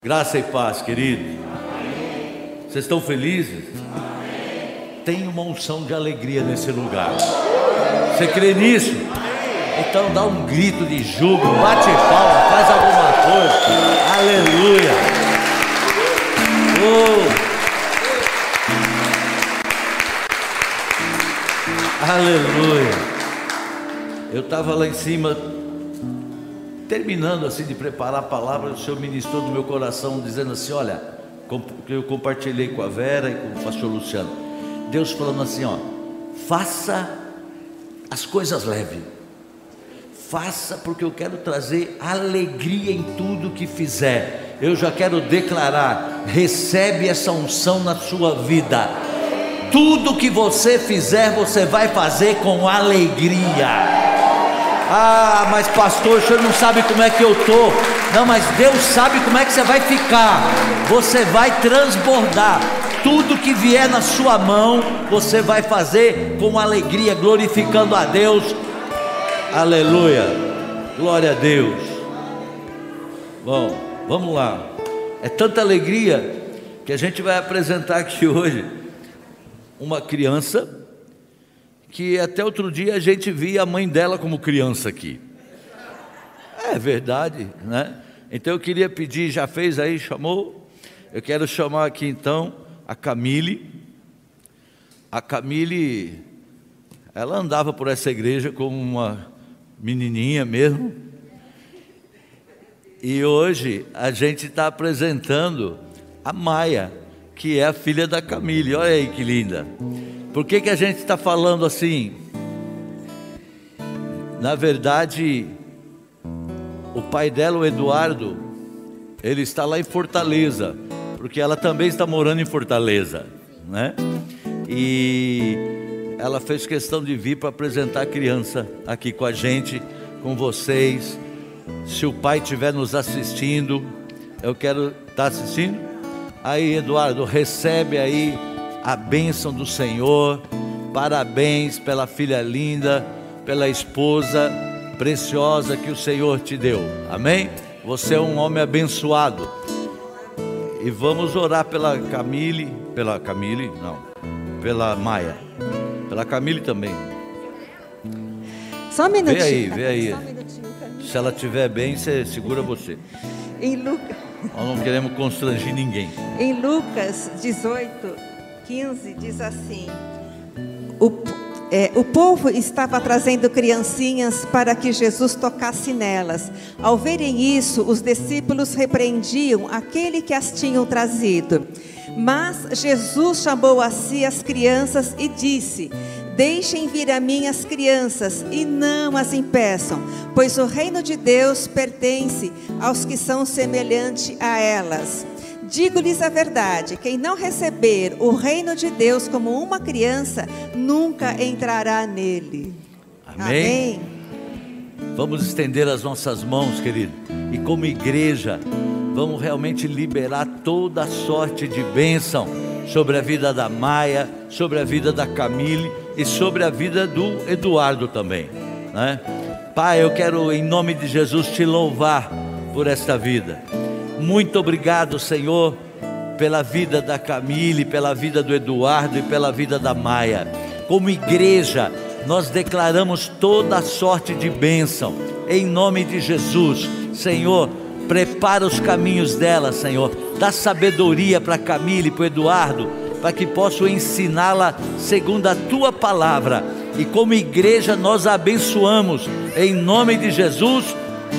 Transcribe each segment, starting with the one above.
Graça e paz, queridos. Vocês estão felizes? Tem uma unção de alegria nesse lugar. Você crê nisso? Então dá um grito de júbilo, bate palma, faz alguma coisa. Aleluia. Oh. Aleluia. Eu estava lá em cima terminando assim de preparar a palavra, o Senhor ministrou no meu coração, dizendo assim: Olha, que eu compartilhei com a Vera e com o pastor Luciano. Deus falando assim: Ó, faça as coisas leves, faça, porque eu quero trazer alegria em tudo que fizer. Eu já quero declarar: recebe essa unção na sua vida. Tudo que você fizer, você vai fazer com alegria. Ah, mas pastor, o senhor não sabe como é que eu estou. Não, mas Deus sabe como é que você vai ficar. Você vai transbordar. Tudo que vier na sua mão, você vai fazer com alegria, glorificando a Deus. Aleluia. Glória a Deus. Bom, vamos lá. É tanta alegria que a gente vai apresentar aqui hoje uma criança que até outro dia a gente via a mãe dela como criança aqui. É verdade, né? Então eu queria pedir, já fez aí, chamou? Eu quero chamar aqui então a Camille. A Camille, ela andava por essa igreja como uma menininha mesmo. E hoje a gente está apresentando a Maia, que é a filha da Camille. Olha aí que linda. Por que, que a gente está falando assim? Na verdade, o pai dela, o Eduardo, ele está lá em Fortaleza, porque ela também está morando em Fortaleza, né? E ela fez questão de vir para apresentar a criança aqui com a gente, com vocês. Se o pai estiver nos assistindo, eu quero estar tá assistindo. Aí, Eduardo, recebe aí a bênção do Senhor. Parabéns pela filha linda, pela esposa preciosa que o Senhor te deu. Amém? Você é um homem abençoado. E vamos orar pela Camille, pela Camille, não, pela Maia. Pela Camille também. Só um minutinho. Vê aí, vê aí. Um Se ela estiver bem, você segura você. Em Lucas. Nós não queremos constranger ninguém. Em Lucas 18, 15 diz assim: o, é, o povo estava trazendo criancinhas para que Jesus tocasse nelas. Ao verem isso, os discípulos repreendiam aquele que as tinham trazido. Mas Jesus chamou a si as crianças e disse: Deixem vir a mim as crianças e não as impeçam, pois o reino de Deus pertence aos que são semelhantes a elas. Digo-lhes a verdade: quem não receber o reino de Deus como uma criança, nunca entrará nele. Amém? Amém? Vamos estender as nossas mãos, querido, e como igreja, vamos realmente liberar toda sorte de bênção sobre a vida da Maia, sobre a vida da Camille e sobre a vida do Eduardo também, né? Pai, eu quero em nome de Jesus te louvar por esta vida. Muito obrigado, Senhor, pela vida da Camille, pela vida do Eduardo e pela vida da Maia. Como igreja, nós declaramos toda sorte de bênção, em nome de Jesus. Senhor, prepara os caminhos dela, Senhor. Dá sabedoria para Camille, para Eduardo, para que possam ensiná-la segundo a tua palavra. E como igreja nós abençoamos, em nome de Jesus.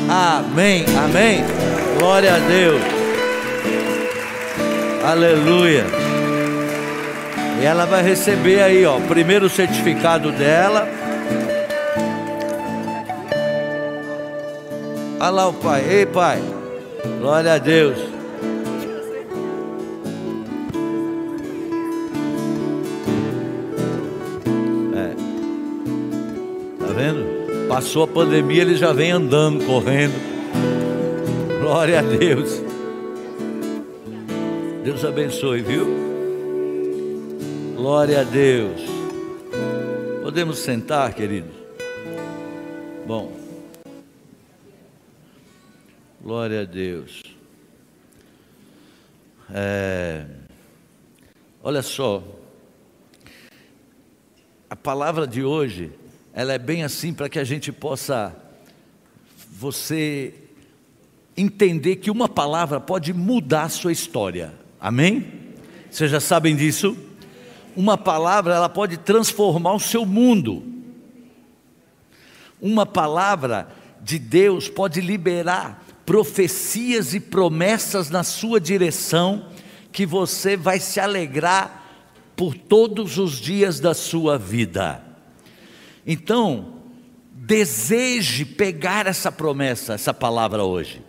Amém. Amém. Glória a Deus. Aleluia. E ela vai receber aí, ó, primeiro certificado dela. Olha lá o pai. Ei, pai. Glória a Deus. É. Tá vendo? Passou a pandemia, ele já vem andando, correndo. Glória a Deus. Deus abençoe, viu? Glória a Deus. Podemos sentar, queridos? Bom. Glória a Deus. É, olha só, a palavra de hoje, ela é bem assim para que a gente possa, você entender que uma palavra pode mudar a sua história. Amém? Vocês já sabem disso? Uma palavra, ela pode transformar o seu mundo. Uma palavra de Deus pode liberar profecias e promessas na sua direção que você vai se alegrar por todos os dias da sua vida. Então, deseje pegar essa promessa, essa palavra hoje.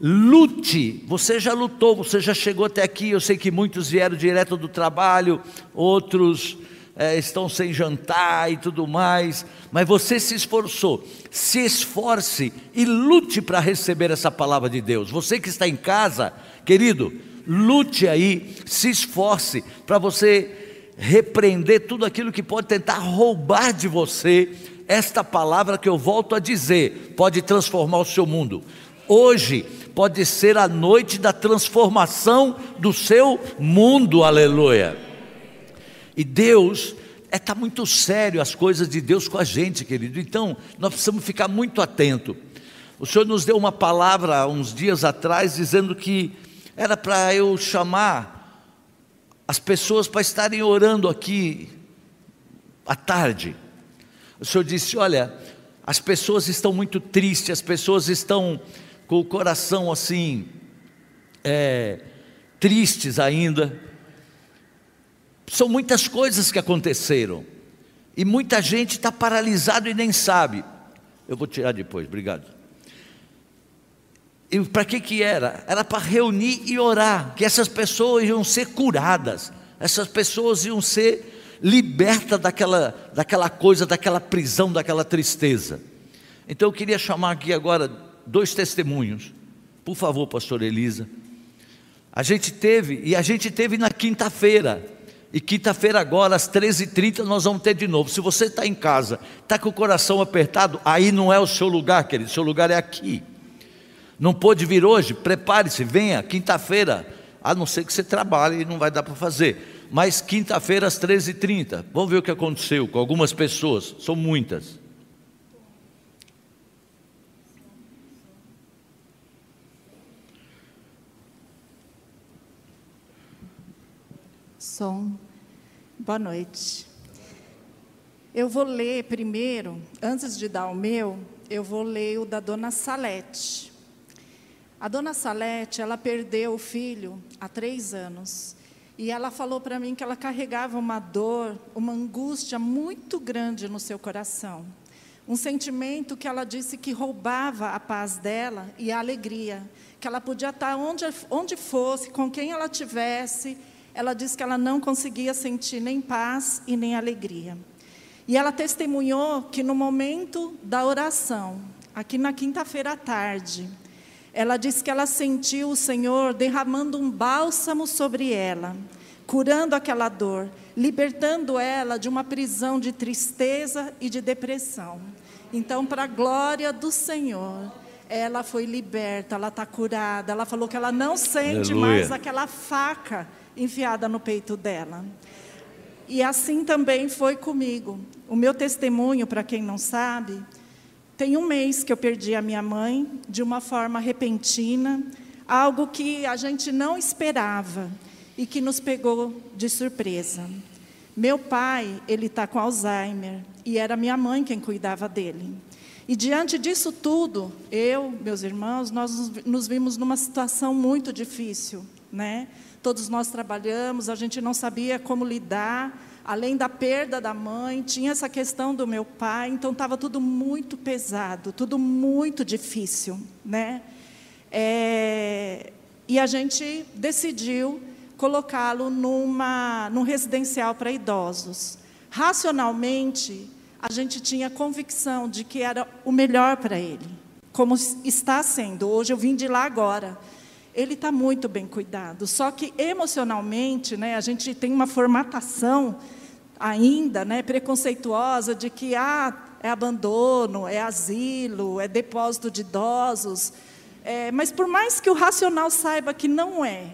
Lute, você já lutou, você já chegou até aqui. Eu sei que muitos vieram direto do trabalho, outros é, estão sem jantar e tudo mais, mas você se esforçou. Se esforce e lute para receber essa palavra de Deus. Você que está em casa, querido, lute aí, se esforce para você repreender tudo aquilo que pode tentar roubar de você esta palavra que eu volto a dizer, pode transformar o seu mundo. Hoje pode ser a noite da transformação do seu mundo, aleluia. E Deus é, muito sério as coisas de Deus com a gente, querido. Então, nós precisamos ficar muito atento. O Senhor nos deu uma palavra uns dias atrás dizendo que era para eu chamar as pessoas para estarem orando aqui à tarde. O Senhor disse: Olha, as pessoas estão muito tristes, as pessoas estão com o coração assim, é, tristes ainda. São muitas coisas que aconteceram, e muita gente está paralisado e nem sabe. Eu vou tirar depois, obrigado. E para que que era? Era para reunir e orar, que essas pessoas iam ser curadas, essas pessoas iam ser libertas daquela, daquela coisa, daquela prisão, daquela tristeza. Então eu queria chamar aqui agora dois testemunhos. Por favor, pastor Elisa. A gente teve, e a gente teve na quinta-feira. E quinta-feira agora, às 13h30, nós vamos ter de novo. Se você está em casa, está com o coração apertado, aí não é o seu lugar, querido. O seu lugar é aqui. Não pôde vir hoje? Prepare-se, venha, quinta-feira. A não ser que você trabalhe e não vai dar para fazer. Mas quinta-feira às 13h30. Vamos ver o que aconteceu com algumas pessoas. São muitas. Som. Boa noite. Eu vou ler primeiro, antes de dar o meu, eu vou ler o da dona Salete. A dona Salete, ela perdeu o filho há três anos. E ela falou para mim que ela carregava uma dor, uma angústia muito grande no seu coração. Um sentimento que ela disse que roubava a paz dela e a alegria. Que ela podia estar onde, onde fosse, com quem ela tivesse, ela disse que ela não conseguia sentir nem paz e nem alegria. E ela testemunhou que no momento da oração, aqui na quinta-feira à tarde, ela disse que ela sentiu o Senhor derramando um bálsamo sobre ela, curando aquela dor, libertando ela de uma prisão de tristeza e de depressão. Então, para a glória do Senhor, ela foi liberta, ela está curada. Ela falou que ela não sente Aleluia. mais aquela faca enfiada no peito dela. E assim também foi comigo. O meu testemunho, para quem não sabe, tem um mês que eu perdi a minha mãe de uma forma repentina, algo que a gente não esperava e que nos pegou de surpresa. Meu pai, ele está com Alzheimer e era minha mãe quem cuidava dele. E diante disso tudo, eu, meus irmãos, nós nos vimos numa situação muito difícil, né? Todos nós trabalhamos, a gente não sabia como lidar, além da perda da mãe, tinha essa questão do meu pai, então estava tudo muito pesado, tudo muito difícil, né? É, e a gente decidiu colocá-lo numa num residencial para idosos. Racionalmente, a gente tinha convicção de que era o melhor para ele, como está sendo. Hoje eu vim de lá agora ele está muito bem cuidado. Só que emocionalmente, né, a gente tem uma formatação ainda né, preconceituosa de que ah, é abandono, é asilo, é depósito de idosos. É, mas por mais que o racional saiba que não é,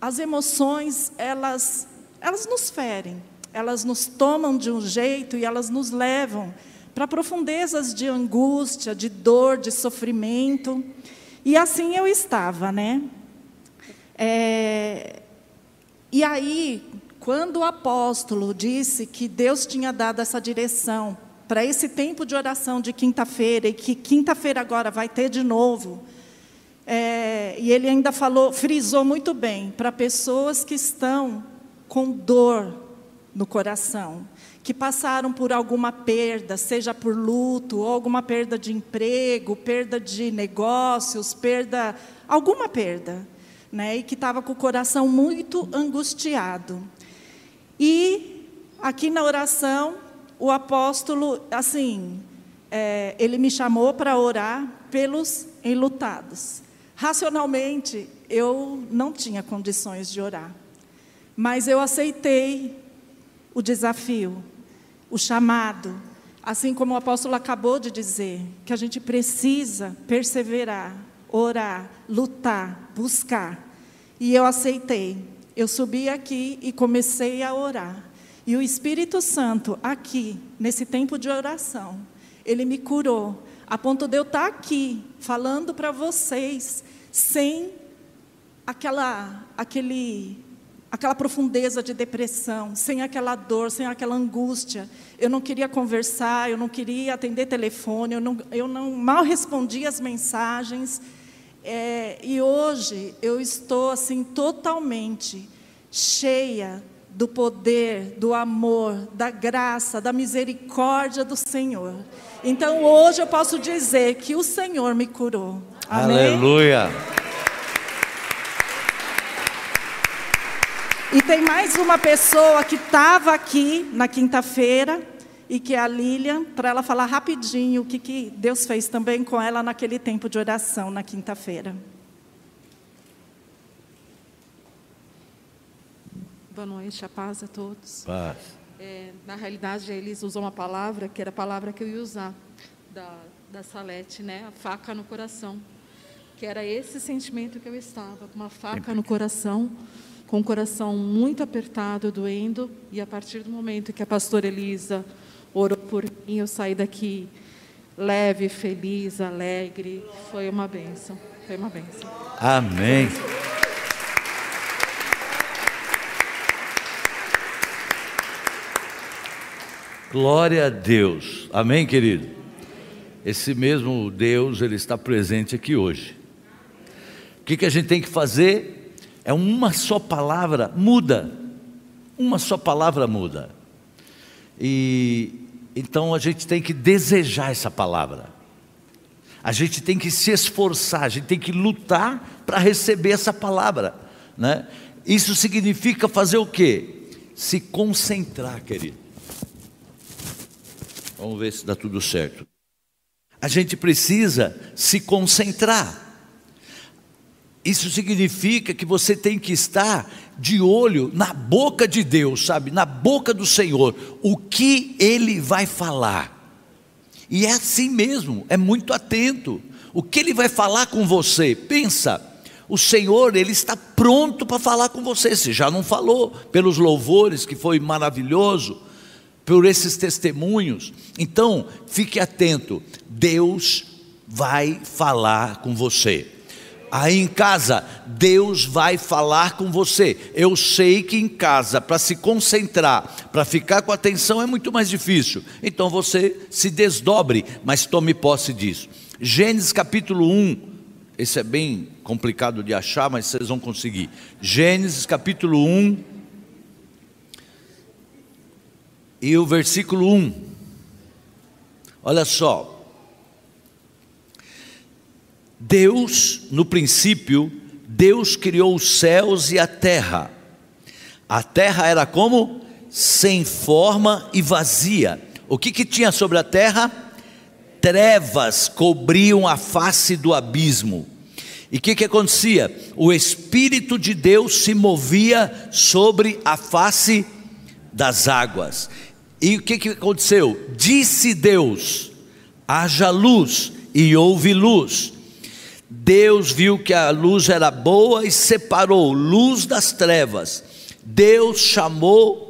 as emoções, elas, elas nos ferem, elas nos tomam de um jeito e elas nos levam para profundezas de angústia, de dor, de sofrimento. E assim eu estava, né? É, e aí, quando o apóstolo disse que Deus tinha dado essa direção para esse tempo de oração de quinta-feira, e que quinta-feira agora vai ter de novo, é, e ele ainda falou, frisou muito bem, para pessoas que estão com dor no coração, que passaram por alguma perda, seja por luto, ou alguma perda de emprego, perda de negócios, perda, alguma perda né, e que estava com o coração muito angustiado. E aqui na oração, o apóstolo, assim, é, ele me chamou para orar pelos enlutados. Racionalmente, eu não tinha condições de orar, mas eu aceitei o desafio, o chamado, assim como o apóstolo acabou de dizer, que a gente precisa perseverar, orar, lutar, buscar. E eu aceitei. Eu subi aqui e comecei a orar. E o Espírito Santo, aqui, nesse tempo de oração, ele me curou, a ponto de eu estar aqui, falando para vocês, sem aquela, aquele, aquela profundeza de depressão, sem aquela dor, sem aquela angústia. Eu não queria conversar, eu não queria atender telefone, eu não, eu não mal respondia as mensagens. É, e hoje eu estou assim totalmente cheia do poder, do amor, da graça, da misericórdia do Senhor. Então hoje eu posso dizer que o Senhor me curou. Amém? Aleluia. E tem mais uma pessoa que estava aqui na quinta-feira e que é a Lilian, para ela falar rapidinho o que, que Deus fez também com ela naquele tempo de oração na quinta-feira. Boa noite, a paz a todos. Paz. É, na realidade, eles usam uma palavra que era a palavra que eu ia usar, da, da Salete, né? A faca no coração. Que era esse sentimento que eu estava, com uma faca no coração, com o coração muito apertado, doendo, e a partir do momento que a pastora Elisa orou por mim, eu saí daqui leve, feliz, alegre. Foi uma benção. Foi uma benção. Amém. Glória a Deus. Amém, querido? Esse mesmo Deus, ele está presente aqui hoje. O que, que a gente tem que fazer? É uma só palavra muda. Uma só palavra muda. E então a gente tem que desejar essa palavra. A gente tem que se esforçar, a gente tem que lutar para receber essa palavra, né? Isso significa fazer o quê? Se concentrar, querido. Vamos ver se dá tudo certo. A gente precisa se concentrar. Isso significa que você tem que estar de olho na boca de Deus, sabe? Na boca do Senhor. O que Ele vai falar. E é assim mesmo, é muito atento. O que Ele vai falar com você? Pensa, o Senhor, Ele está pronto para falar com você. Se já não falou, pelos louvores, que foi maravilhoso, por esses testemunhos. Então, fique atento, Deus vai falar com você. Aí em casa, Deus vai falar com você. Eu sei que em casa, para se concentrar, para ficar com atenção, é muito mais difícil. Então você se desdobre, mas tome posse disso. Gênesis capítulo 1, esse é bem complicado de achar, mas vocês vão conseguir. Gênesis capítulo 1, e o versículo 1. Olha só, Deus, no princípio, Deus criou os céus e a terra. A terra era como? Sem forma e vazia. O que, que tinha sobre a terra? Trevas cobriam a face do abismo. E o que, que acontecia? O Espírito de Deus se movia sobre a face das águas. E o que, que aconteceu? Disse Deus: haja luz, e houve luz. Deus viu que a luz era boa e separou luz das trevas. Deus chamou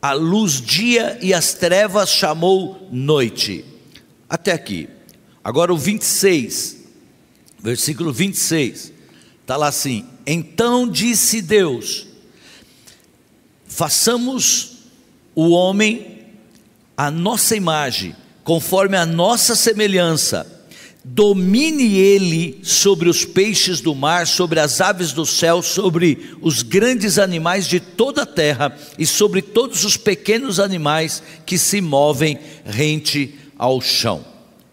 a luz dia e as trevas chamou noite. Até aqui. Agora o 26, versículo 26, está lá assim: Então disse Deus: façamos o homem a nossa imagem, conforme a nossa semelhança, domine ele sobre os peixes do mar, sobre as aves do céu, sobre os grandes animais de toda a terra e sobre todos os pequenos animais que se movem rente ao chão.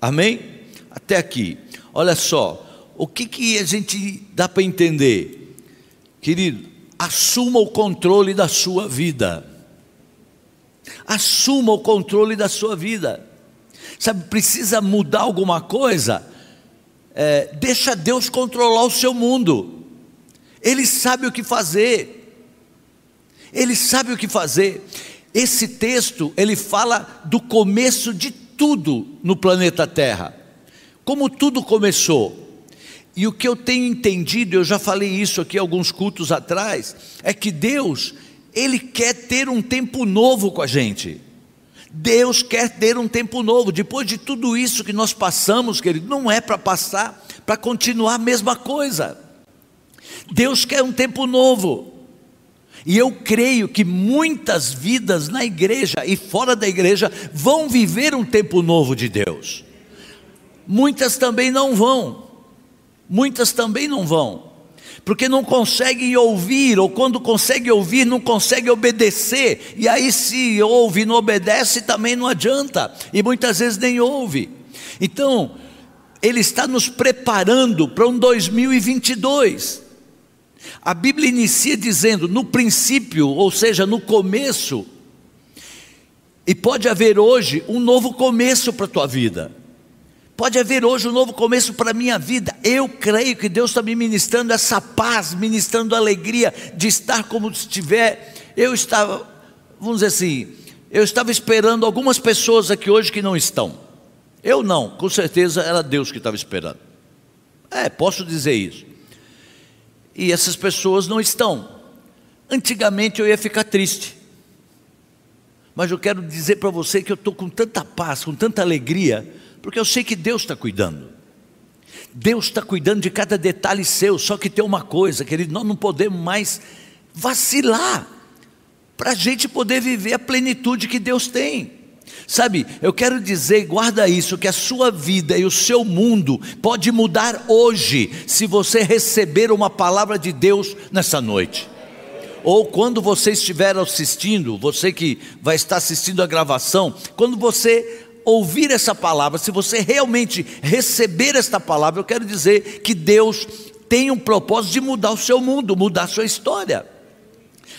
Amém? até aqui. Olha só, o que, que a gente dá para entender? Querido, assuma o controle da sua vida. Assuma o controle da sua vida. Sabe, precisa mudar alguma coisa? É, deixa Deus controlar o seu mundo. Ele sabe o que fazer. Ele sabe o que fazer. Esse texto, ele fala do começo de tudo no planeta Terra como tudo começou. E o que eu tenho entendido, eu já falei isso aqui alguns cultos atrás, é que Deus, Ele quer ter um tempo novo com a gente. Deus quer ter um tempo novo. Depois de tudo isso que nós passamos, querido, não é para passar, para continuar a mesma coisa. Deus quer um tempo novo. E eu creio que muitas vidas na igreja e fora da igreja vão viver um tempo novo de Deus muitas também não vão. Muitas também não vão. Porque não conseguem ouvir, ou quando conseguem ouvir, não conseguem obedecer. E aí, se ouve e não obedece, também não adianta. E muitas vezes nem ouve. Então, Ele está nos preparando para um 2022. A Bíblia inicia dizendo: no princípio, ou seja, no começo, e pode haver hoje um novo começo para a tua vida. Pode haver hoje um novo começo para a minha vida. Eu creio que Deus está me ministrando essa paz, ministrando a alegria de estar como estiver. Eu estava, vamos dizer assim, eu estava esperando algumas pessoas aqui hoje que não estão. Eu não, com certeza era Deus que estava esperando. É, posso dizer isso. E essas pessoas não estão. Antigamente eu ia ficar triste. Mas eu quero dizer para você que eu estou com tanta paz, com tanta alegria porque eu sei que Deus está cuidando. Deus está cuidando de cada detalhe seu, só que tem uma coisa, querido, nós não podemos mais vacilar para a gente poder viver a plenitude que Deus tem. Sabe, eu quero dizer, guarda isso, que a sua vida e o seu mundo pode mudar hoje, se você receber uma palavra de Deus nessa noite. Ou quando você estiver assistindo, você que vai estar assistindo a gravação, quando você ouvir essa palavra, se você realmente receber esta palavra, eu quero dizer que Deus tem um propósito de mudar o seu mundo, mudar a sua história.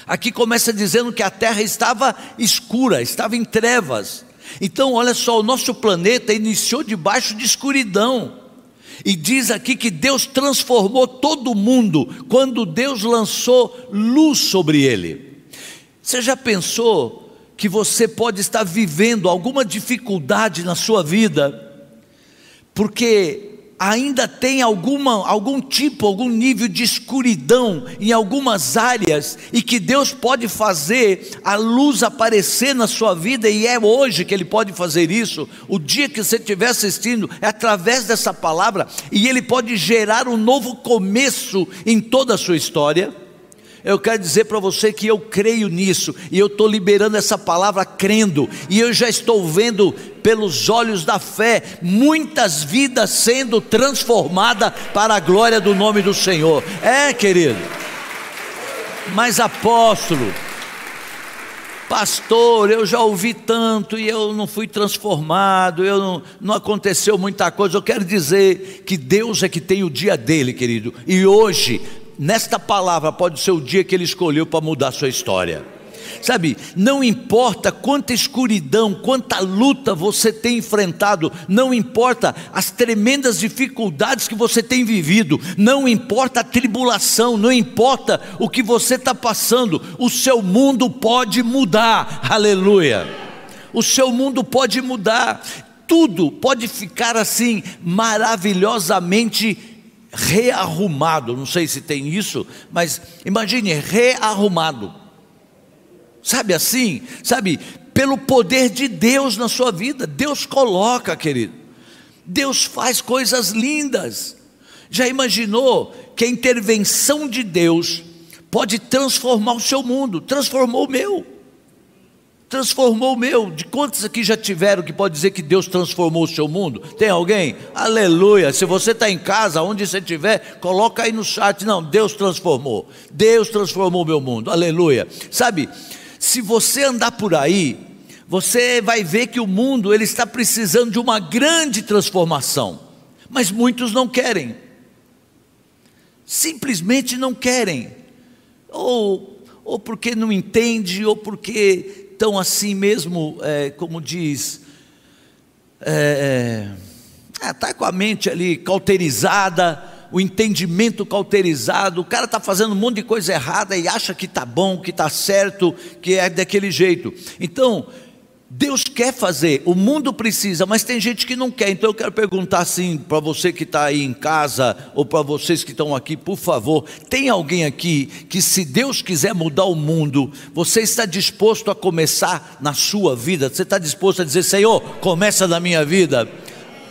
Aqui começa dizendo que a terra estava escura, estava em trevas. Então, olha só, o nosso planeta iniciou debaixo de escuridão. E diz aqui que Deus transformou todo mundo quando Deus lançou luz sobre ele. Você já pensou que você pode estar vivendo alguma dificuldade na sua vida, porque ainda tem alguma, algum tipo, algum nível de escuridão em algumas áreas, e que Deus pode fazer a luz aparecer na sua vida, e é hoje que Ele pode fazer isso, o dia que você estiver assistindo, é através dessa palavra, e Ele pode gerar um novo começo em toda a sua história. Eu quero dizer para você que eu creio nisso, e eu estou liberando essa palavra crendo, e eu já estou vendo pelos olhos da fé muitas vidas sendo transformadas para a glória do nome do Senhor. É, querido. Mas apóstolo, pastor, eu já ouvi tanto e eu não fui transformado, eu não, não aconteceu muita coisa. Eu quero dizer que Deus é que tem o dia dele, querido, e hoje nesta palavra pode ser o dia que ele escolheu para mudar sua história. Sabe, não importa quanta escuridão, quanta luta você tem enfrentado, não importa as tremendas dificuldades que você tem vivido, não importa a tribulação, não importa o que você está passando, o seu mundo pode mudar, aleluia. O seu mundo pode mudar, tudo pode ficar assim maravilhosamente rearrumado. Não sei se tem isso, mas imagine rearrumado. Sabe assim? Sabe? Pelo poder de Deus na sua vida. Deus coloca, querido. Deus faz coisas lindas. Já imaginou que a intervenção de Deus pode transformar o seu mundo? Transformou o meu transformou o meu. De quantos aqui já tiveram que pode dizer que Deus transformou o seu mundo? Tem alguém? Aleluia. Se você está em casa, onde você estiver, coloca aí no chat. Não, Deus transformou. Deus transformou o meu mundo. Aleluia. Sabe, se você andar por aí, você vai ver que o mundo ele está precisando de uma grande transformação. Mas muitos não querem. Simplesmente não querem. Ou ou porque não entende, ou porque tão assim mesmo, é, como diz, está é, é, é tá com a mente ali cauterizada, o entendimento cauterizado, o cara está fazendo um monte de coisa errada e acha que está bom, que está certo, que é daquele jeito. Então, Deus quer fazer, o mundo precisa, mas tem gente que não quer. Então eu quero perguntar assim para você que está aí em casa ou para vocês que estão aqui, por favor, tem alguém aqui que se Deus quiser mudar o mundo, você está disposto a começar na sua vida? Você está disposto a dizer, Senhor, começa na minha vida?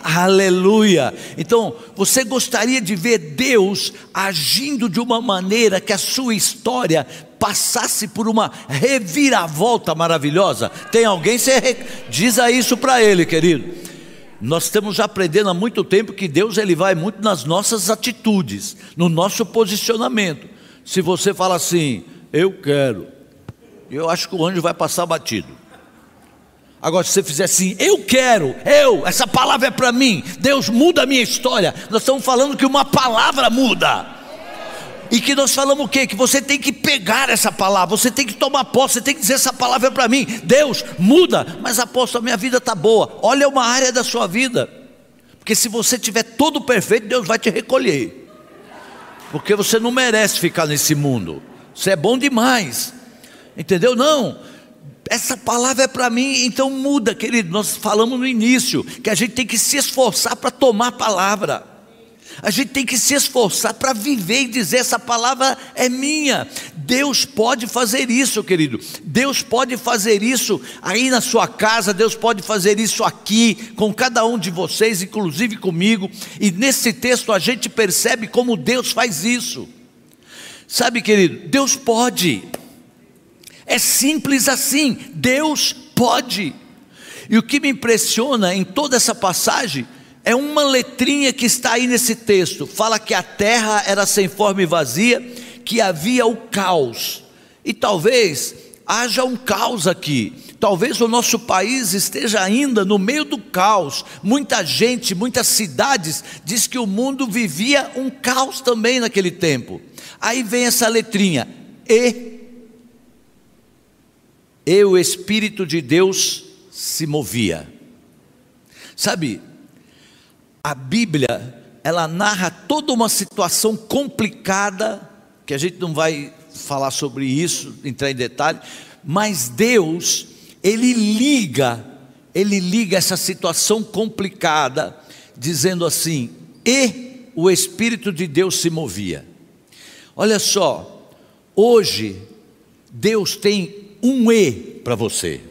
Aleluia! Então, você gostaria de ver Deus agindo de uma maneira que a sua história passasse por uma reviravolta maravilhosa? Tem alguém? Você diz isso para ele, querido. Nós estamos aprendendo há muito tempo que Deus ele vai muito nas nossas atitudes, no nosso posicionamento. Se você fala assim, eu quero, eu acho que o anjo vai passar batido. Agora, se você fizer assim, eu quero, eu, essa palavra é para mim, Deus muda a minha história. Nós estamos falando que uma palavra muda. E que nós falamos o quê? Que você tem que pegar essa palavra, você tem que tomar posse, você tem que dizer essa palavra é para mim. Deus, muda, mas apóstolo, a minha vida está boa. Olha uma área da sua vida. Porque se você tiver todo perfeito, Deus vai te recolher. Porque você não merece ficar nesse mundo. Você é bom demais. Entendeu? Não essa palavra é para mim, então muda, querido. Nós falamos no início que a gente tem que se esforçar para tomar a palavra. A gente tem que se esforçar para viver e dizer: essa palavra é minha. Deus pode fazer isso, querido. Deus pode fazer isso aí na sua casa, Deus pode fazer isso aqui, com cada um de vocês, inclusive comigo. E nesse texto a gente percebe como Deus faz isso. Sabe, querido, Deus pode. É simples assim, Deus pode. E o que me impressiona em toda essa passagem é uma letrinha que está aí nesse texto. Fala que a terra era sem forma e vazia, que havia o caos. E talvez haja um caos aqui. Talvez o nosso país esteja ainda no meio do caos. Muita gente, muitas cidades diz que o mundo vivia um caos também naquele tempo. Aí vem essa letrinha E e o Espírito de Deus se movia. Sabe, a Bíblia, ela narra toda uma situação complicada, que a gente não vai falar sobre isso, entrar em detalhe, mas Deus, Ele liga, Ele liga essa situação complicada, dizendo assim: e o Espírito de Deus se movia. Olha só, hoje, Deus tem um E para você.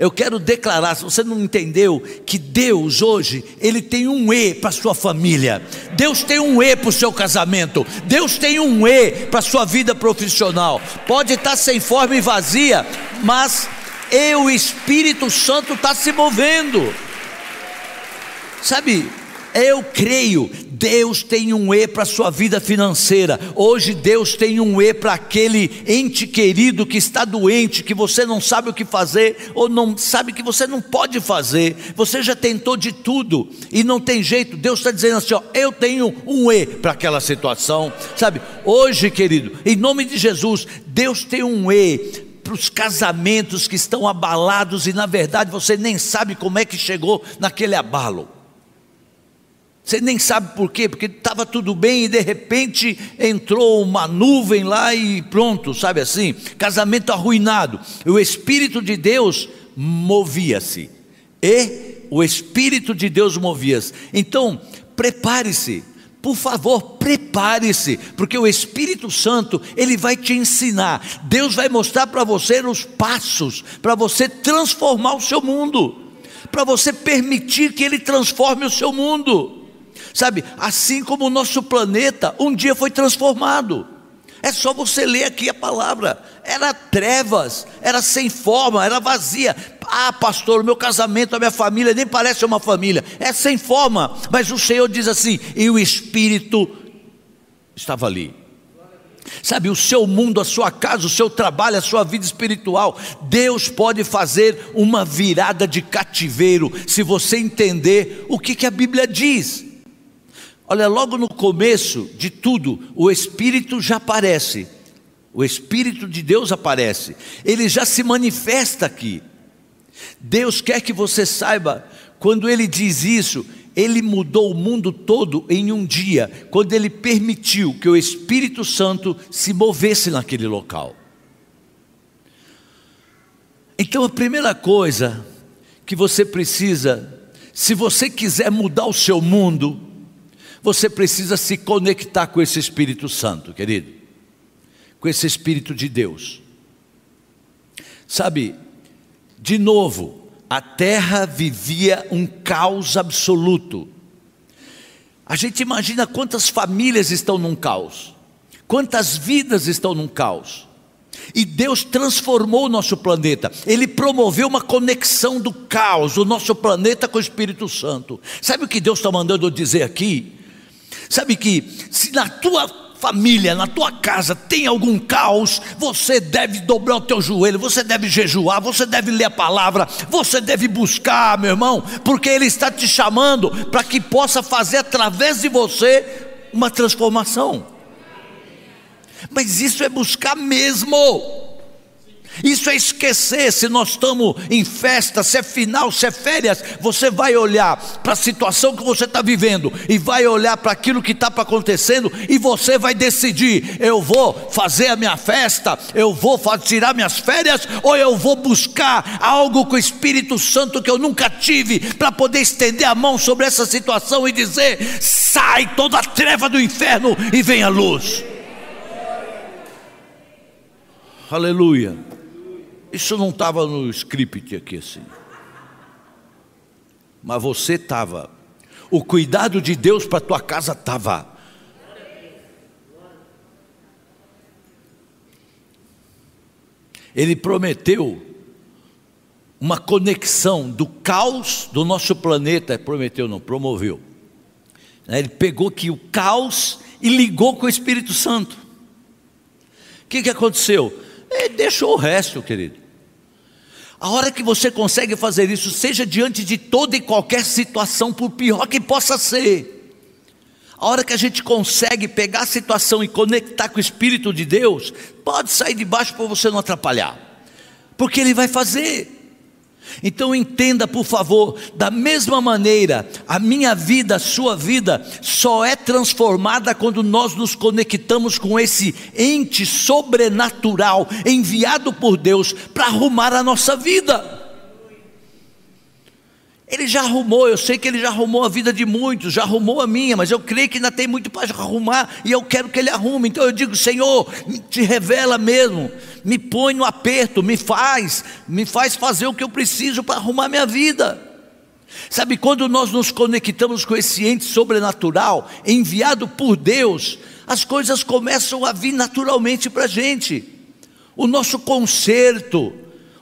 Eu quero declarar, se você não entendeu, que Deus hoje, Ele tem um E para sua família, Deus tem um E para o seu casamento, Deus tem um E para a sua vida profissional. Pode estar sem forma e vazia, mas e o Espírito Santo está se movendo. Sabe, eu creio, Deus tem um E para a sua vida financeira. Hoje Deus tem um E para aquele ente querido que está doente, que você não sabe o que fazer, ou não sabe que você não pode fazer. Você já tentou de tudo e não tem jeito. Deus está dizendo assim: ó, eu tenho um E para aquela situação. Sabe, hoje, querido, em nome de Jesus, Deus tem um E para os casamentos que estão abalados e na verdade você nem sabe como é que chegou naquele abalo. Você nem sabe por quê, porque estava tudo bem e de repente entrou uma nuvem lá e pronto, sabe assim? Casamento arruinado. O Espírito de Deus movia-se. E o Espírito de Deus movia-se. Então, prepare-se, por favor, prepare-se, porque o Espírito Santo, ele vai te ensinar. Deus vai mostrar para você os passos para você transformar o seu mundo, para você permitir que ele transforme o seu mundo. Sabe, assim como o nosso planeta um dia foi transformado. É só você ler aqui a palavra. Era trevas, era sem forma, era vazia. Ah, pastor, o meu casamento, a minha família nem parece uma família. É sem forma. Mas o Senhor diz assim: e o Espírito estava ali. Sabe, o seu mundo, a sua casa, o seu trabalho, a sua vida espiritual, Deus pode fazer uma virada de cativeiro, se você entender o que, que a Bíblia diz. Olha, logo no começo de tudo, o Espírito já aparece. O Espírito de Deus aparece. Ele já se manifesta aqui. Deus quer que você saiba, quando ele diz isso, ele mudou o mundo todo em um dia, quando ele permitiu que o Espírito Santo se movesse naquele local. Então a primeira coisa que você precisa, se você quiser mudar o seu mundo, você precisa se conectar com esse Espírito Santo, querido, com esse Espírito de Deus. Sabe, de novo, a terra vivia um caos absoluto. A gente imagina quantas famílias estão num caos, quantas vidas estão num caos. E Deus transformou o nosso planeta, Ele promoveu uma conexão do caos, do nosso planeta com o Espírito Santo. Sabe o que Deus está mandando eu dizer aqui? Sabe que se na tua família, na tua casa tem algum caos, você deve dobrar o teu joelho, você deve jejuar, você deve ler a palavra, você deve buscar, meu irmão, porque Ele está te chamando para que possa fazer através de você uma transformação. Mas isso é buscar mesmo. Isso é esquecer se nós estamos em festa, se é final, se é férias. Você vai olhar para a situação que você está vivendo e vai olhar para aquilo que está acontecendo e você vai decidir: eu vou fazer a minha festa, eu vou tirar minhas férias ou eu vou buscar algo com o Espírito Santo que eu nunca tive para poder estender a mão sobre essa situação e dizer: sai toda a treva do inferno e vem a luz. Aleluia. Isso não estava no script aqui assim. Mas você estava. O cuidado de Deus para tua casa estava. Ele prometeu uma conexão do caos do nosso planeta, prometeu não, promoveu. Ele pegou aqui o caos e ligou com o Espírito Santo. O que, que aconteceu? Ele deixou o resto, querido. A hora que você consegue fazer isso, seja diante de toda e qualquer situação, por pior que possa ser, a hora que a gente consegue pegar a situação e conectar com o Espírito de Deus, pode sair de baixo para você não atrapalhar, porque Ele vai fazer. Então entenda, por favor, da mesma maneira, a minha vida, a sua vida, só é transformada quando nós nos conectamos com esse ente sobrenatural enviado por Deus para arrumar a nossa vida. Ele já arrumou, eu sei que ele já arrumou a vida de muitos, já arrumou a minha, mas eu creio que ainda tem muito para arrumar e eu quero que ele arrume. Então eu digo, Senhor, te revela mesmo, me põe no aperto, me faz, me faz fazer o que eu preciso para arrumar minha vida. Sabe, quando nós nos conectamos com esse ente sobrenatural, enviado por Deus, as coisas começam a vir naturalmente para a gente. O nosso conserto,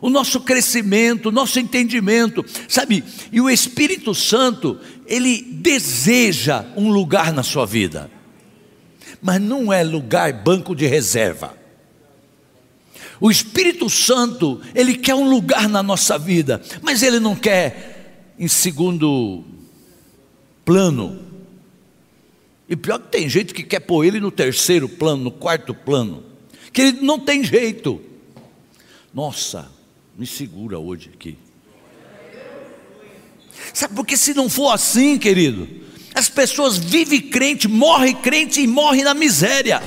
o nosso crescimento, o nosso entendimento, sabe? E o Espírito Santo, ele deseja um lugar na sua vida, mas não é lugar banco de reserva. O Espírito Santo, ele quer um lugar na nossa vida, mas ele não quer em segundo plano. E pior que tem gente que quer pôr ele no terceiro plano, no quarto plano. Que ele não tem jeito. Nossa, me segura hoje aqui. Sabe, porque se não for assim, querido, as pessoas vivem crente, morrem crente e morrem na miséria.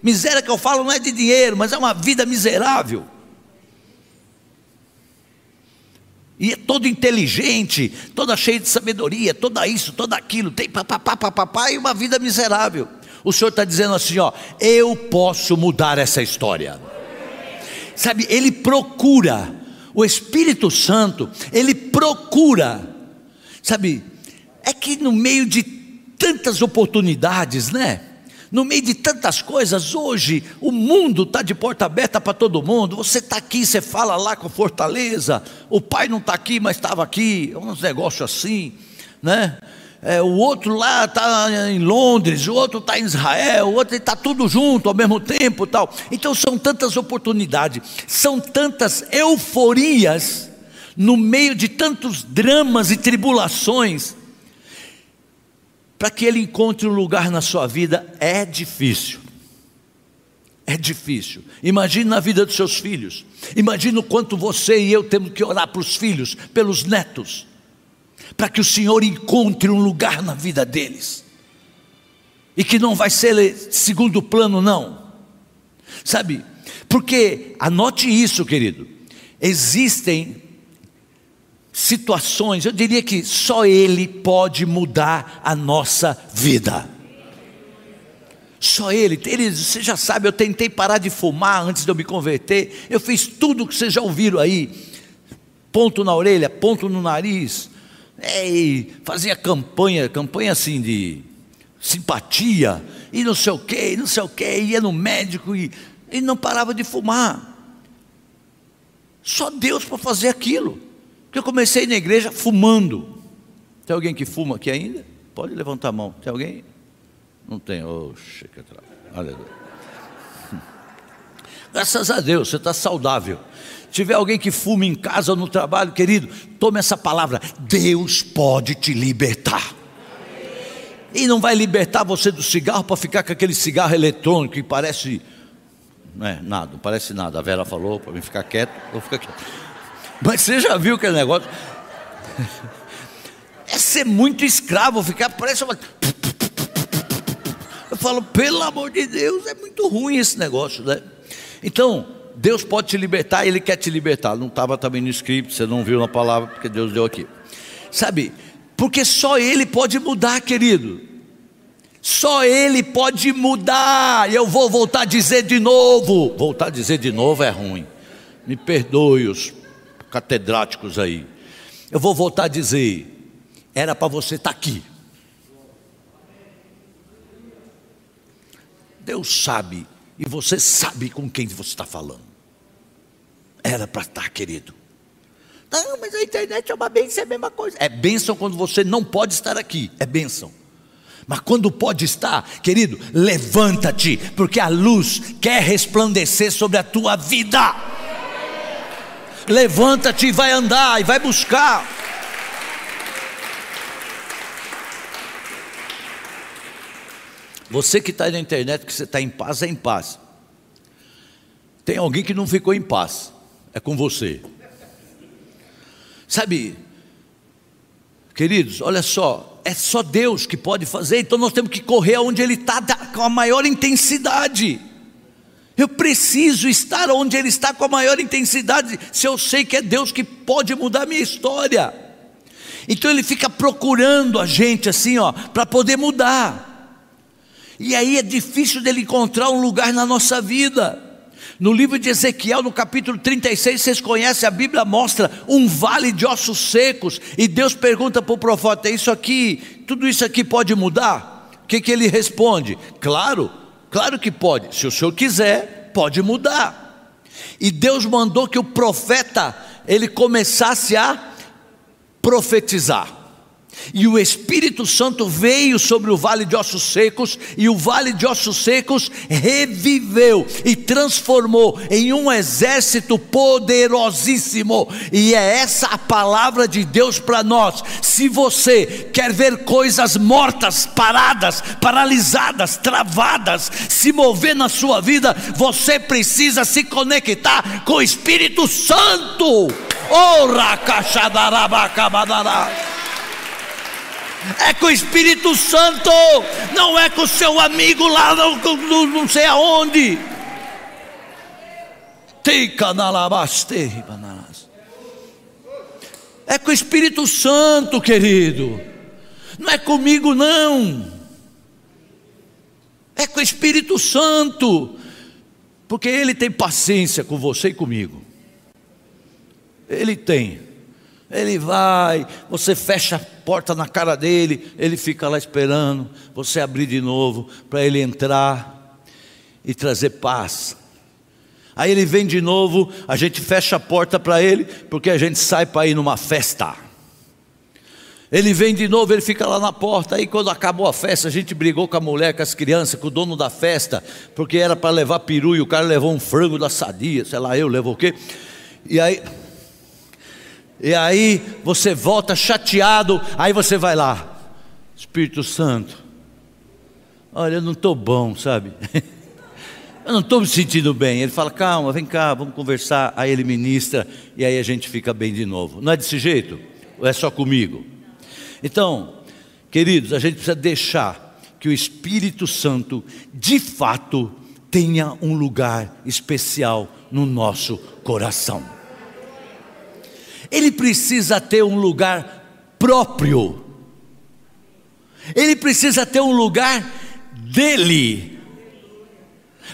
Miséria que eu falo não é de dinheiro, mas é uma vida miserável. E é toda inteligente, toda cheia de sabedoria, toda isso, toda aquilo, tem papapá, papapá e uma vida miserável. O Senhor está dizendo assim: ó, eu posso mudar essa história. Sabe, Ele procura, o Espírito Santo, Ele procura, sabe, é que no meio de tantas oportunidades, né? No meio de tantas coisas, hoje o mundo está de porta aberta para todo mundo. Você está aqui, você fala lá com Fortaleza. O pai não está aqui, mas estava aqui. Uns negócios assim, né? É, o outro lá está em Londres, o outro está em Israel, o outro está tudo junto ao mesmo tempo, tal. Então são tantas oportunidades, são tantas euforias no meio de tantos dramas e tribulações para que ele encontre um lugar na sua vida é difícil. É difícil. Imagine na vida dos seus filhos. Imagine o quanto você e eu temos que orar para os filhos, pelos netos, para que o Senhor encontre um lugar na vida deles. E que não vai ser segundo plano, não. Sabe? Porque, anote isso, querido. Existem situações, eu diria que só Ele pode mudar a nossa vida. Só Ele, ele, você já sabe, eu tentei parar de fumar antes de eu me converter, eu fiz tudo que vocês já ouviram aí, ponto na orelha, ponto no nariz, é, fazia campanha, campanha assim de simpatia, e não sei o que, não sei o que, ia no médico e, e não parava de fumar. Só Deus para fazer aquilo. Porque eu comecei na igreja fumando. Tem alguém que fuma aqui ainda? Pode levantar a mão. Tem alguém? Não tem. Oxe, que tra... Aleluia. Graças a Deus, você está saudável. Tiver alguém que fuma em casa ou no trabalho, querido, tome essa palavra. Deus pode te libertar. E não vai libertar você do cigarro para ficar com aquele cigarro eletrônico que parece. Não é nada, não parece nada. A Vera falou para mim ficar quieto, vou ficar quieto. Mas você já viu aquele negócio? É ser muito escravo, ficar parece uma. Eu falo, pelo amor de Deus, é muito ruim esse negócio, né? Então, Deus pode te libertar, Ele quer te libertar. Não estava também no script, você não viu na palavra, porque Deus deu aqui. Sabe, porque só Ele pode mudar, querido. Só Ele pode mudar. E eu vou voltar a dizer de novo. Voltar a dizer de novo é ruim. Me perdoe os catedráticos aí. Eu vou voltar a dizer: era para você estar tá aqui. Deus sabe, e você sabe com quem você está falando. Era para estar, tá, querido. Não, mas a internet é uma bênção, é a mesma coisa. É bênção quando você não pode estar aqui, é bênção. Mas quando pode estar, querido, levanta-te, porque a luz quer resplandecer sobre a tua vida levanta-te e vai andar e vai buscar. Você que está na internet, que você está em paz, é em paz. Tem alguém que não ficou em paz, é com você. Sabe, queridos, olha só, é só Deus que pode fazer, então nós temos que correr aonde Ele está com a maior intensidade. Eu preciso estar onde Ele está com a maior intensidade, se eu sei que é Deus que pode mudar a minha história. Então Ele fica procurando a gente assim, ó, para poder mudar. E aí é difícil dele encontrar um lugar na nossa vida. No livro de Ezequiel, no capítulo 36, vocês conhecem, a Bíblia mostra um vale de ossos secos, e Deus pergunta para o profeta: Isso aqui, tudo isso aqui pode mudar? O que, que ele responde? Claro, Claro que pode, se o senhor quiser, pode mudar. E Deus mandou que o profeta ele começasse a profetizar. E o Espírito Santo veio sobre o vale de ossos secos, e o vale de ossos secos reviveu e transformou em um exército poderosíssimo. E é essa a palavra de Deus para nós. Se você quer ver coisas mortas, paradas, paralisadas, travadas, se mover na sua vida, você precisa se conectar com o Espírito Santo. Ora, cachadarabacabadara é com o Espírito Santo, não é com o seu amigo lá, não, não, não sei aonde. É com o Espírito Santo, querido. Não é comigo, não. É com o Espírito Santo. Porque Ele tem paciência com você e comigo. Ele tem. Ele vai, você fecha a porta na cara dele, ele fica lá esperando, você abrir de novo para ele entrar e trazer paz. Aí ele vem de novo, a gente fecha a porta para ele, porque a gente sai para ir numa festa. Ele vem de novo, ele fica lá na porta. Aí quando acabou a festa, a gente brigou com a mulher, com as crianças, com o dono da festa, porque era para levar peru e o cara levou um frango da sadia, sei lá, eu levou o quê? E aí e aí você volta chateado, aí você vai lá, Espírito Santo, olha, eu não estou bom, sabe? Eu não estou me sentindo bem. Ele fala, calma, vem cá, vamos conversar. Aí ele ministra e aí a gente fica bem de novo. Não é desse jeito? Ou é só comigo? Então, queridos, a gente precisa deixar que o Espírito Santo, de fato, tenha um lugar especial no nosso coração. Ele precisa ter um lugar próprio. Ele precisa ter um lugar dele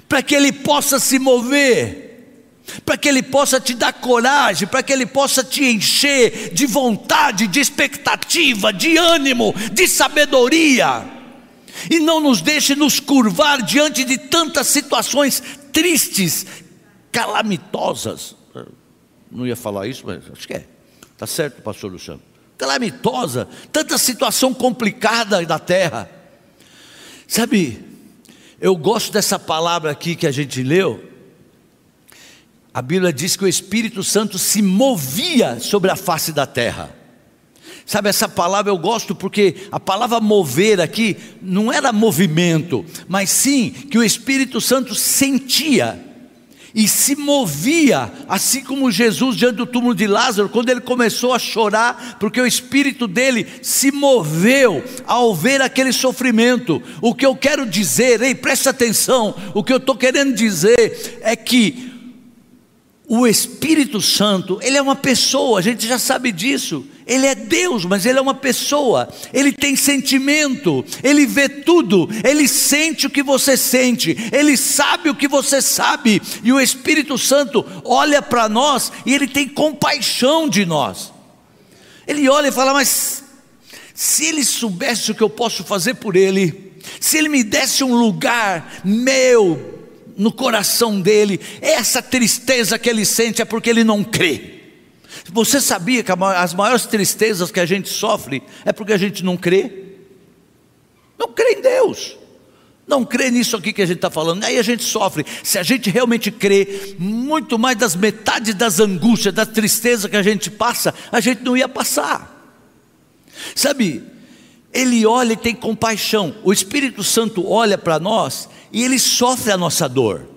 para que Ele possa se mover, para que Ele possa te dar coragem, para que Ele possa te encher de vontade, de expectativa, de ânimo, de sabedoria, e não nos deixe nos curvar diante de tantas situações tristes, calamitosas. Não ia falar isso, mas acho que é. Está certo, pastor Luciano. Calamitosa, tanta situação complicada na terra. Sabe, eu gosto dessa palavra aqui que a gente leu. A Bíblia diz que o Espírito Santo se movia sobre a face da terra. Sabe, essa palavra eu gosto porque a palavra mover aqui não era movimento, mas sim que o Espírito Santo sentia e se movia, assim como Jesus diante do túmulo de Lázaro, quando ele começou a chorar, porque o espírito dele se moveu ao ver aquele sofrimento. O que eu quero dizer, ei, preste atenção, o que eu estou querendo dizer é que o Espírito Santo, ele é uma pessoa, a gente já sabe disso. Ele é Deus, mas ele é uma pessoa. Ele tem sentimento, ele vê tudo, ele sente o que você sente, ele sabe o que você sabe. E o Espírito Santo olha para nós e ele tem compaixão de nós. Ele olha e fala: Mas se ele soubesse o que eu posso fazer por ele, se ele me desse um lugar meu, no coração dele, essa tristeza que ele sente é porque ele não crê. Você sabia que as maiores tristezas que a gente sofre é porque a gente não crê? Não crê em Deus. Não crê nisso aqui que a gente está falando, aí a gente sofre. Se a gente realmente crê, muito mais das metades das angústias, da tristeza que a gente passa, a gente não ia passar. Sabe, ele olha e tem compaixão. O Espírito Santo olha para nós e ele sofre a nossa dor.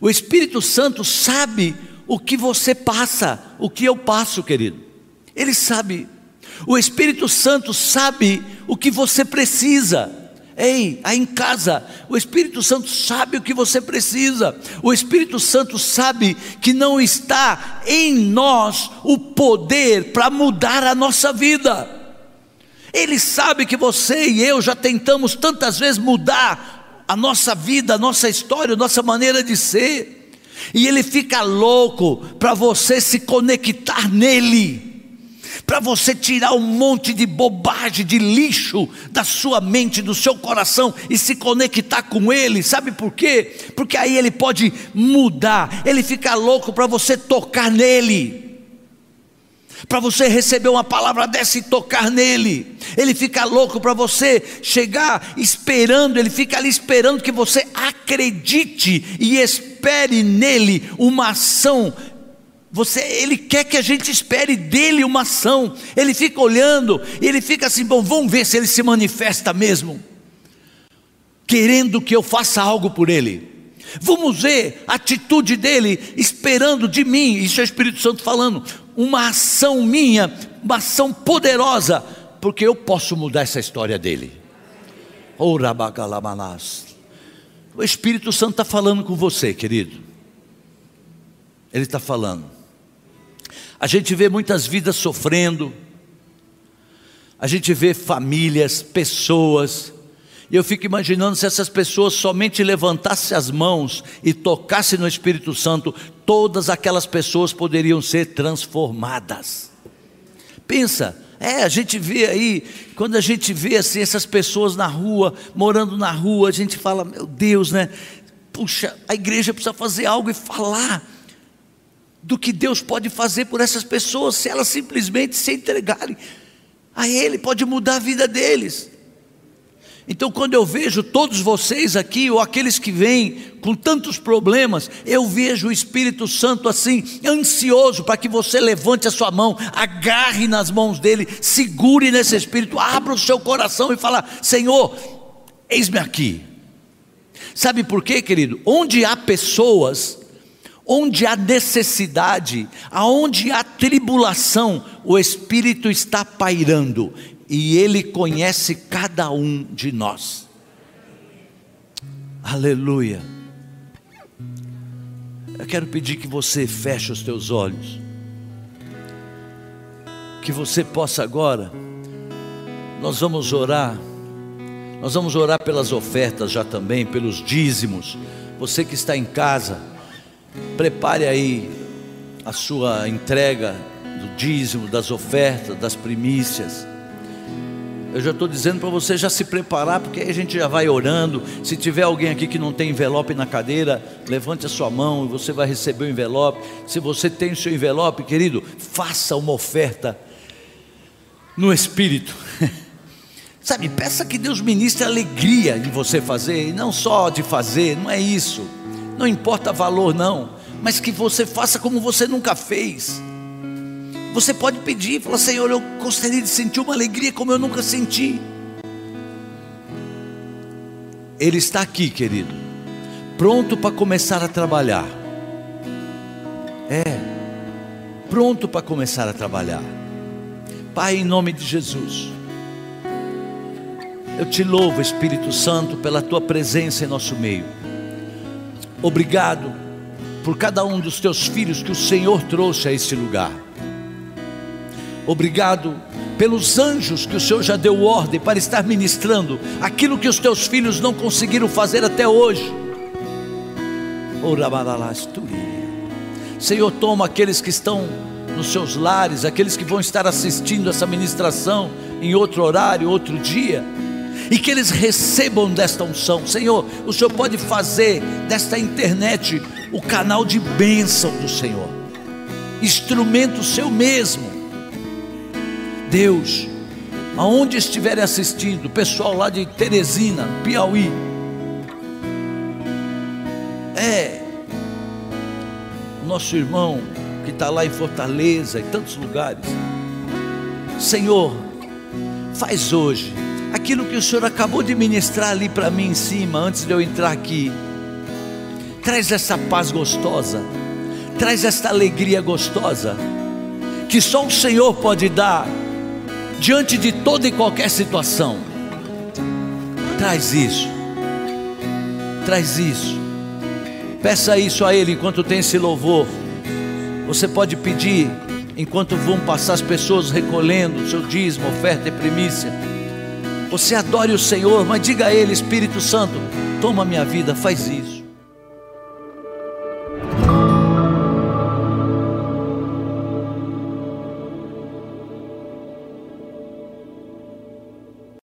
O Espírito Santo sabe o que você passa, o que eu passo, querido. Ele sabe. O Espírito Santo sabe o que você precisa. Ei, aí em casa, o Espírito Santo sabe o que você precisa. O Espírito Santo sabe que não está em nós o poder para mudar a nossa vida. Ele sabe que você e eu já tentamos tantas vezes mudar a nossa vida, a nossa história, a nossa maneira de ser. E ele fica louco para você se conectar nele para você tirar um monte de bobagem, de lixo da sua mente, do seu coração e se conectar com Ele, sabe por quê? Porque aí Ele pode mudar, Ele fica louco para você tocar nele para você receber uma palavra dessa e tocar nele. Ele fica louco para você chegar esperando, ele fica ali esperando que você acredite e espere nele uma ação. Você, ele quer que a gente espere dele uma ação. Ele fica olhando ele fica assim, bom, vamos ver se ele se manifesta mesmo. Querendo que eu faça algo por ele. Vamos ver a atitude dele esperando de mim. Isso é o Espírito Santo falando uma ação minha, uma ação poderosa, porque eu posso mudar essa história dele. O Espírito Santo está falando com você, querido. Ele está falando. A gente vê muitas vidas sofrendo, a gente vê famílias, pessoas, e eu fico imaginando se essas pessoas somente levantassem as mãos e tocassem no Espírito Santo, todas aquelas pessoas poderiam ser transformadas. Pensa, é, a gente vê aí, quando a gente vê assim essas pessoas na rua, morando na rua, a gente fala, meu Deus, né? Puxa, a igreja precisa fazer algo e falar do que Deus pode fazer por essas pessoas, se elas simplesmente se entregarem a Ele, pode mudar a vida deles. Então, quando eu vejo todos vocês aqui, ou aqueles que vêm com tantos problemas, eu vejo o Espírito Santo assim, ansioso para que você levante a sua mão, agarre nas mãos dele, segure nesse Espírito, abra o seu coração e fala: Senhor, eis-me aqui. Sabe por quê, querido? Onde há pessoas, onde há necessidade, aonde há tribulação, o Espírito está pairando e Ele conhece cada um de nós. Aleluia. Eu quero pedir que você feche os teus olhos, que você possa agora, nós vamos orar, nós vamos orar pelas ofertas já também, pelos dízimos. Você que está em casa, prepare aí a sua entrega do dízimo, das ofertas, das primícias. Eu já estou dizendo para você já se preparar, porque aí a gente já vai orando. Se tiver alguém aqui que não tem envelope na cadeira, levante a sua mão e você vai receber o envelope. Se você tem o seu envelope, querido, faça uma oferta no Espírito. Sabe, peça que Deus ministre alegria em você fazer, e não só de fazer, não é isso. Não importa valor, não, mas que você faça como você nunca fez. Você pode pedir, falar, Senhor, eu gostaria de sentir uma alegria como eu nunca senti. Ele está aqui, querido, pronto para começar a trabalhar. É, pronto para começar a trabalhar. Pai, em nome de Jesus, eu te louvo, Espírito Santo, pela tua presença em nosso meio. Obrigado por cada um dos teus filhos que o Senhor trouxe a este lugar. Obrigado pelos anjos que o Senhor já deu ordem para estar ministrando aquilo que os teus filhos não conseguiram fazer até hoje. Senhor, toma aqueles que estão nos seus lares, aqueles que vão estar assistindo essa ministração em outro horário, outro dia, e que eles recebam desta unção. Senhor, o Senhor pode fazer desta internet o canal de bênção do Senhor, instrumento seu mesmo Deus, aonde estiverem assistindo, pessoal lá de Teresina, Piauí, é nosso irmão que está lá em Fortaleza, em tantos lugares. Senhor, faz hoje aquilo que o Senhor acabou de ministrar ali para mim em cima, antes de eu entrar aqui. Traz essa paz gostosa, traz esta alegria gostosa, que só o Senhor pode dar diante de toda e qualquer situação. Traz isso, traz isso, peça isso a Ele enquanto tem esse louvor. Você pode pedir enquanto vão passar as pessoas recolhendo o seu dízimo, oferta e primícia. Você adore o Senhor, mas diga a Ele, Espírito Santo, toma minha vida, faz isso.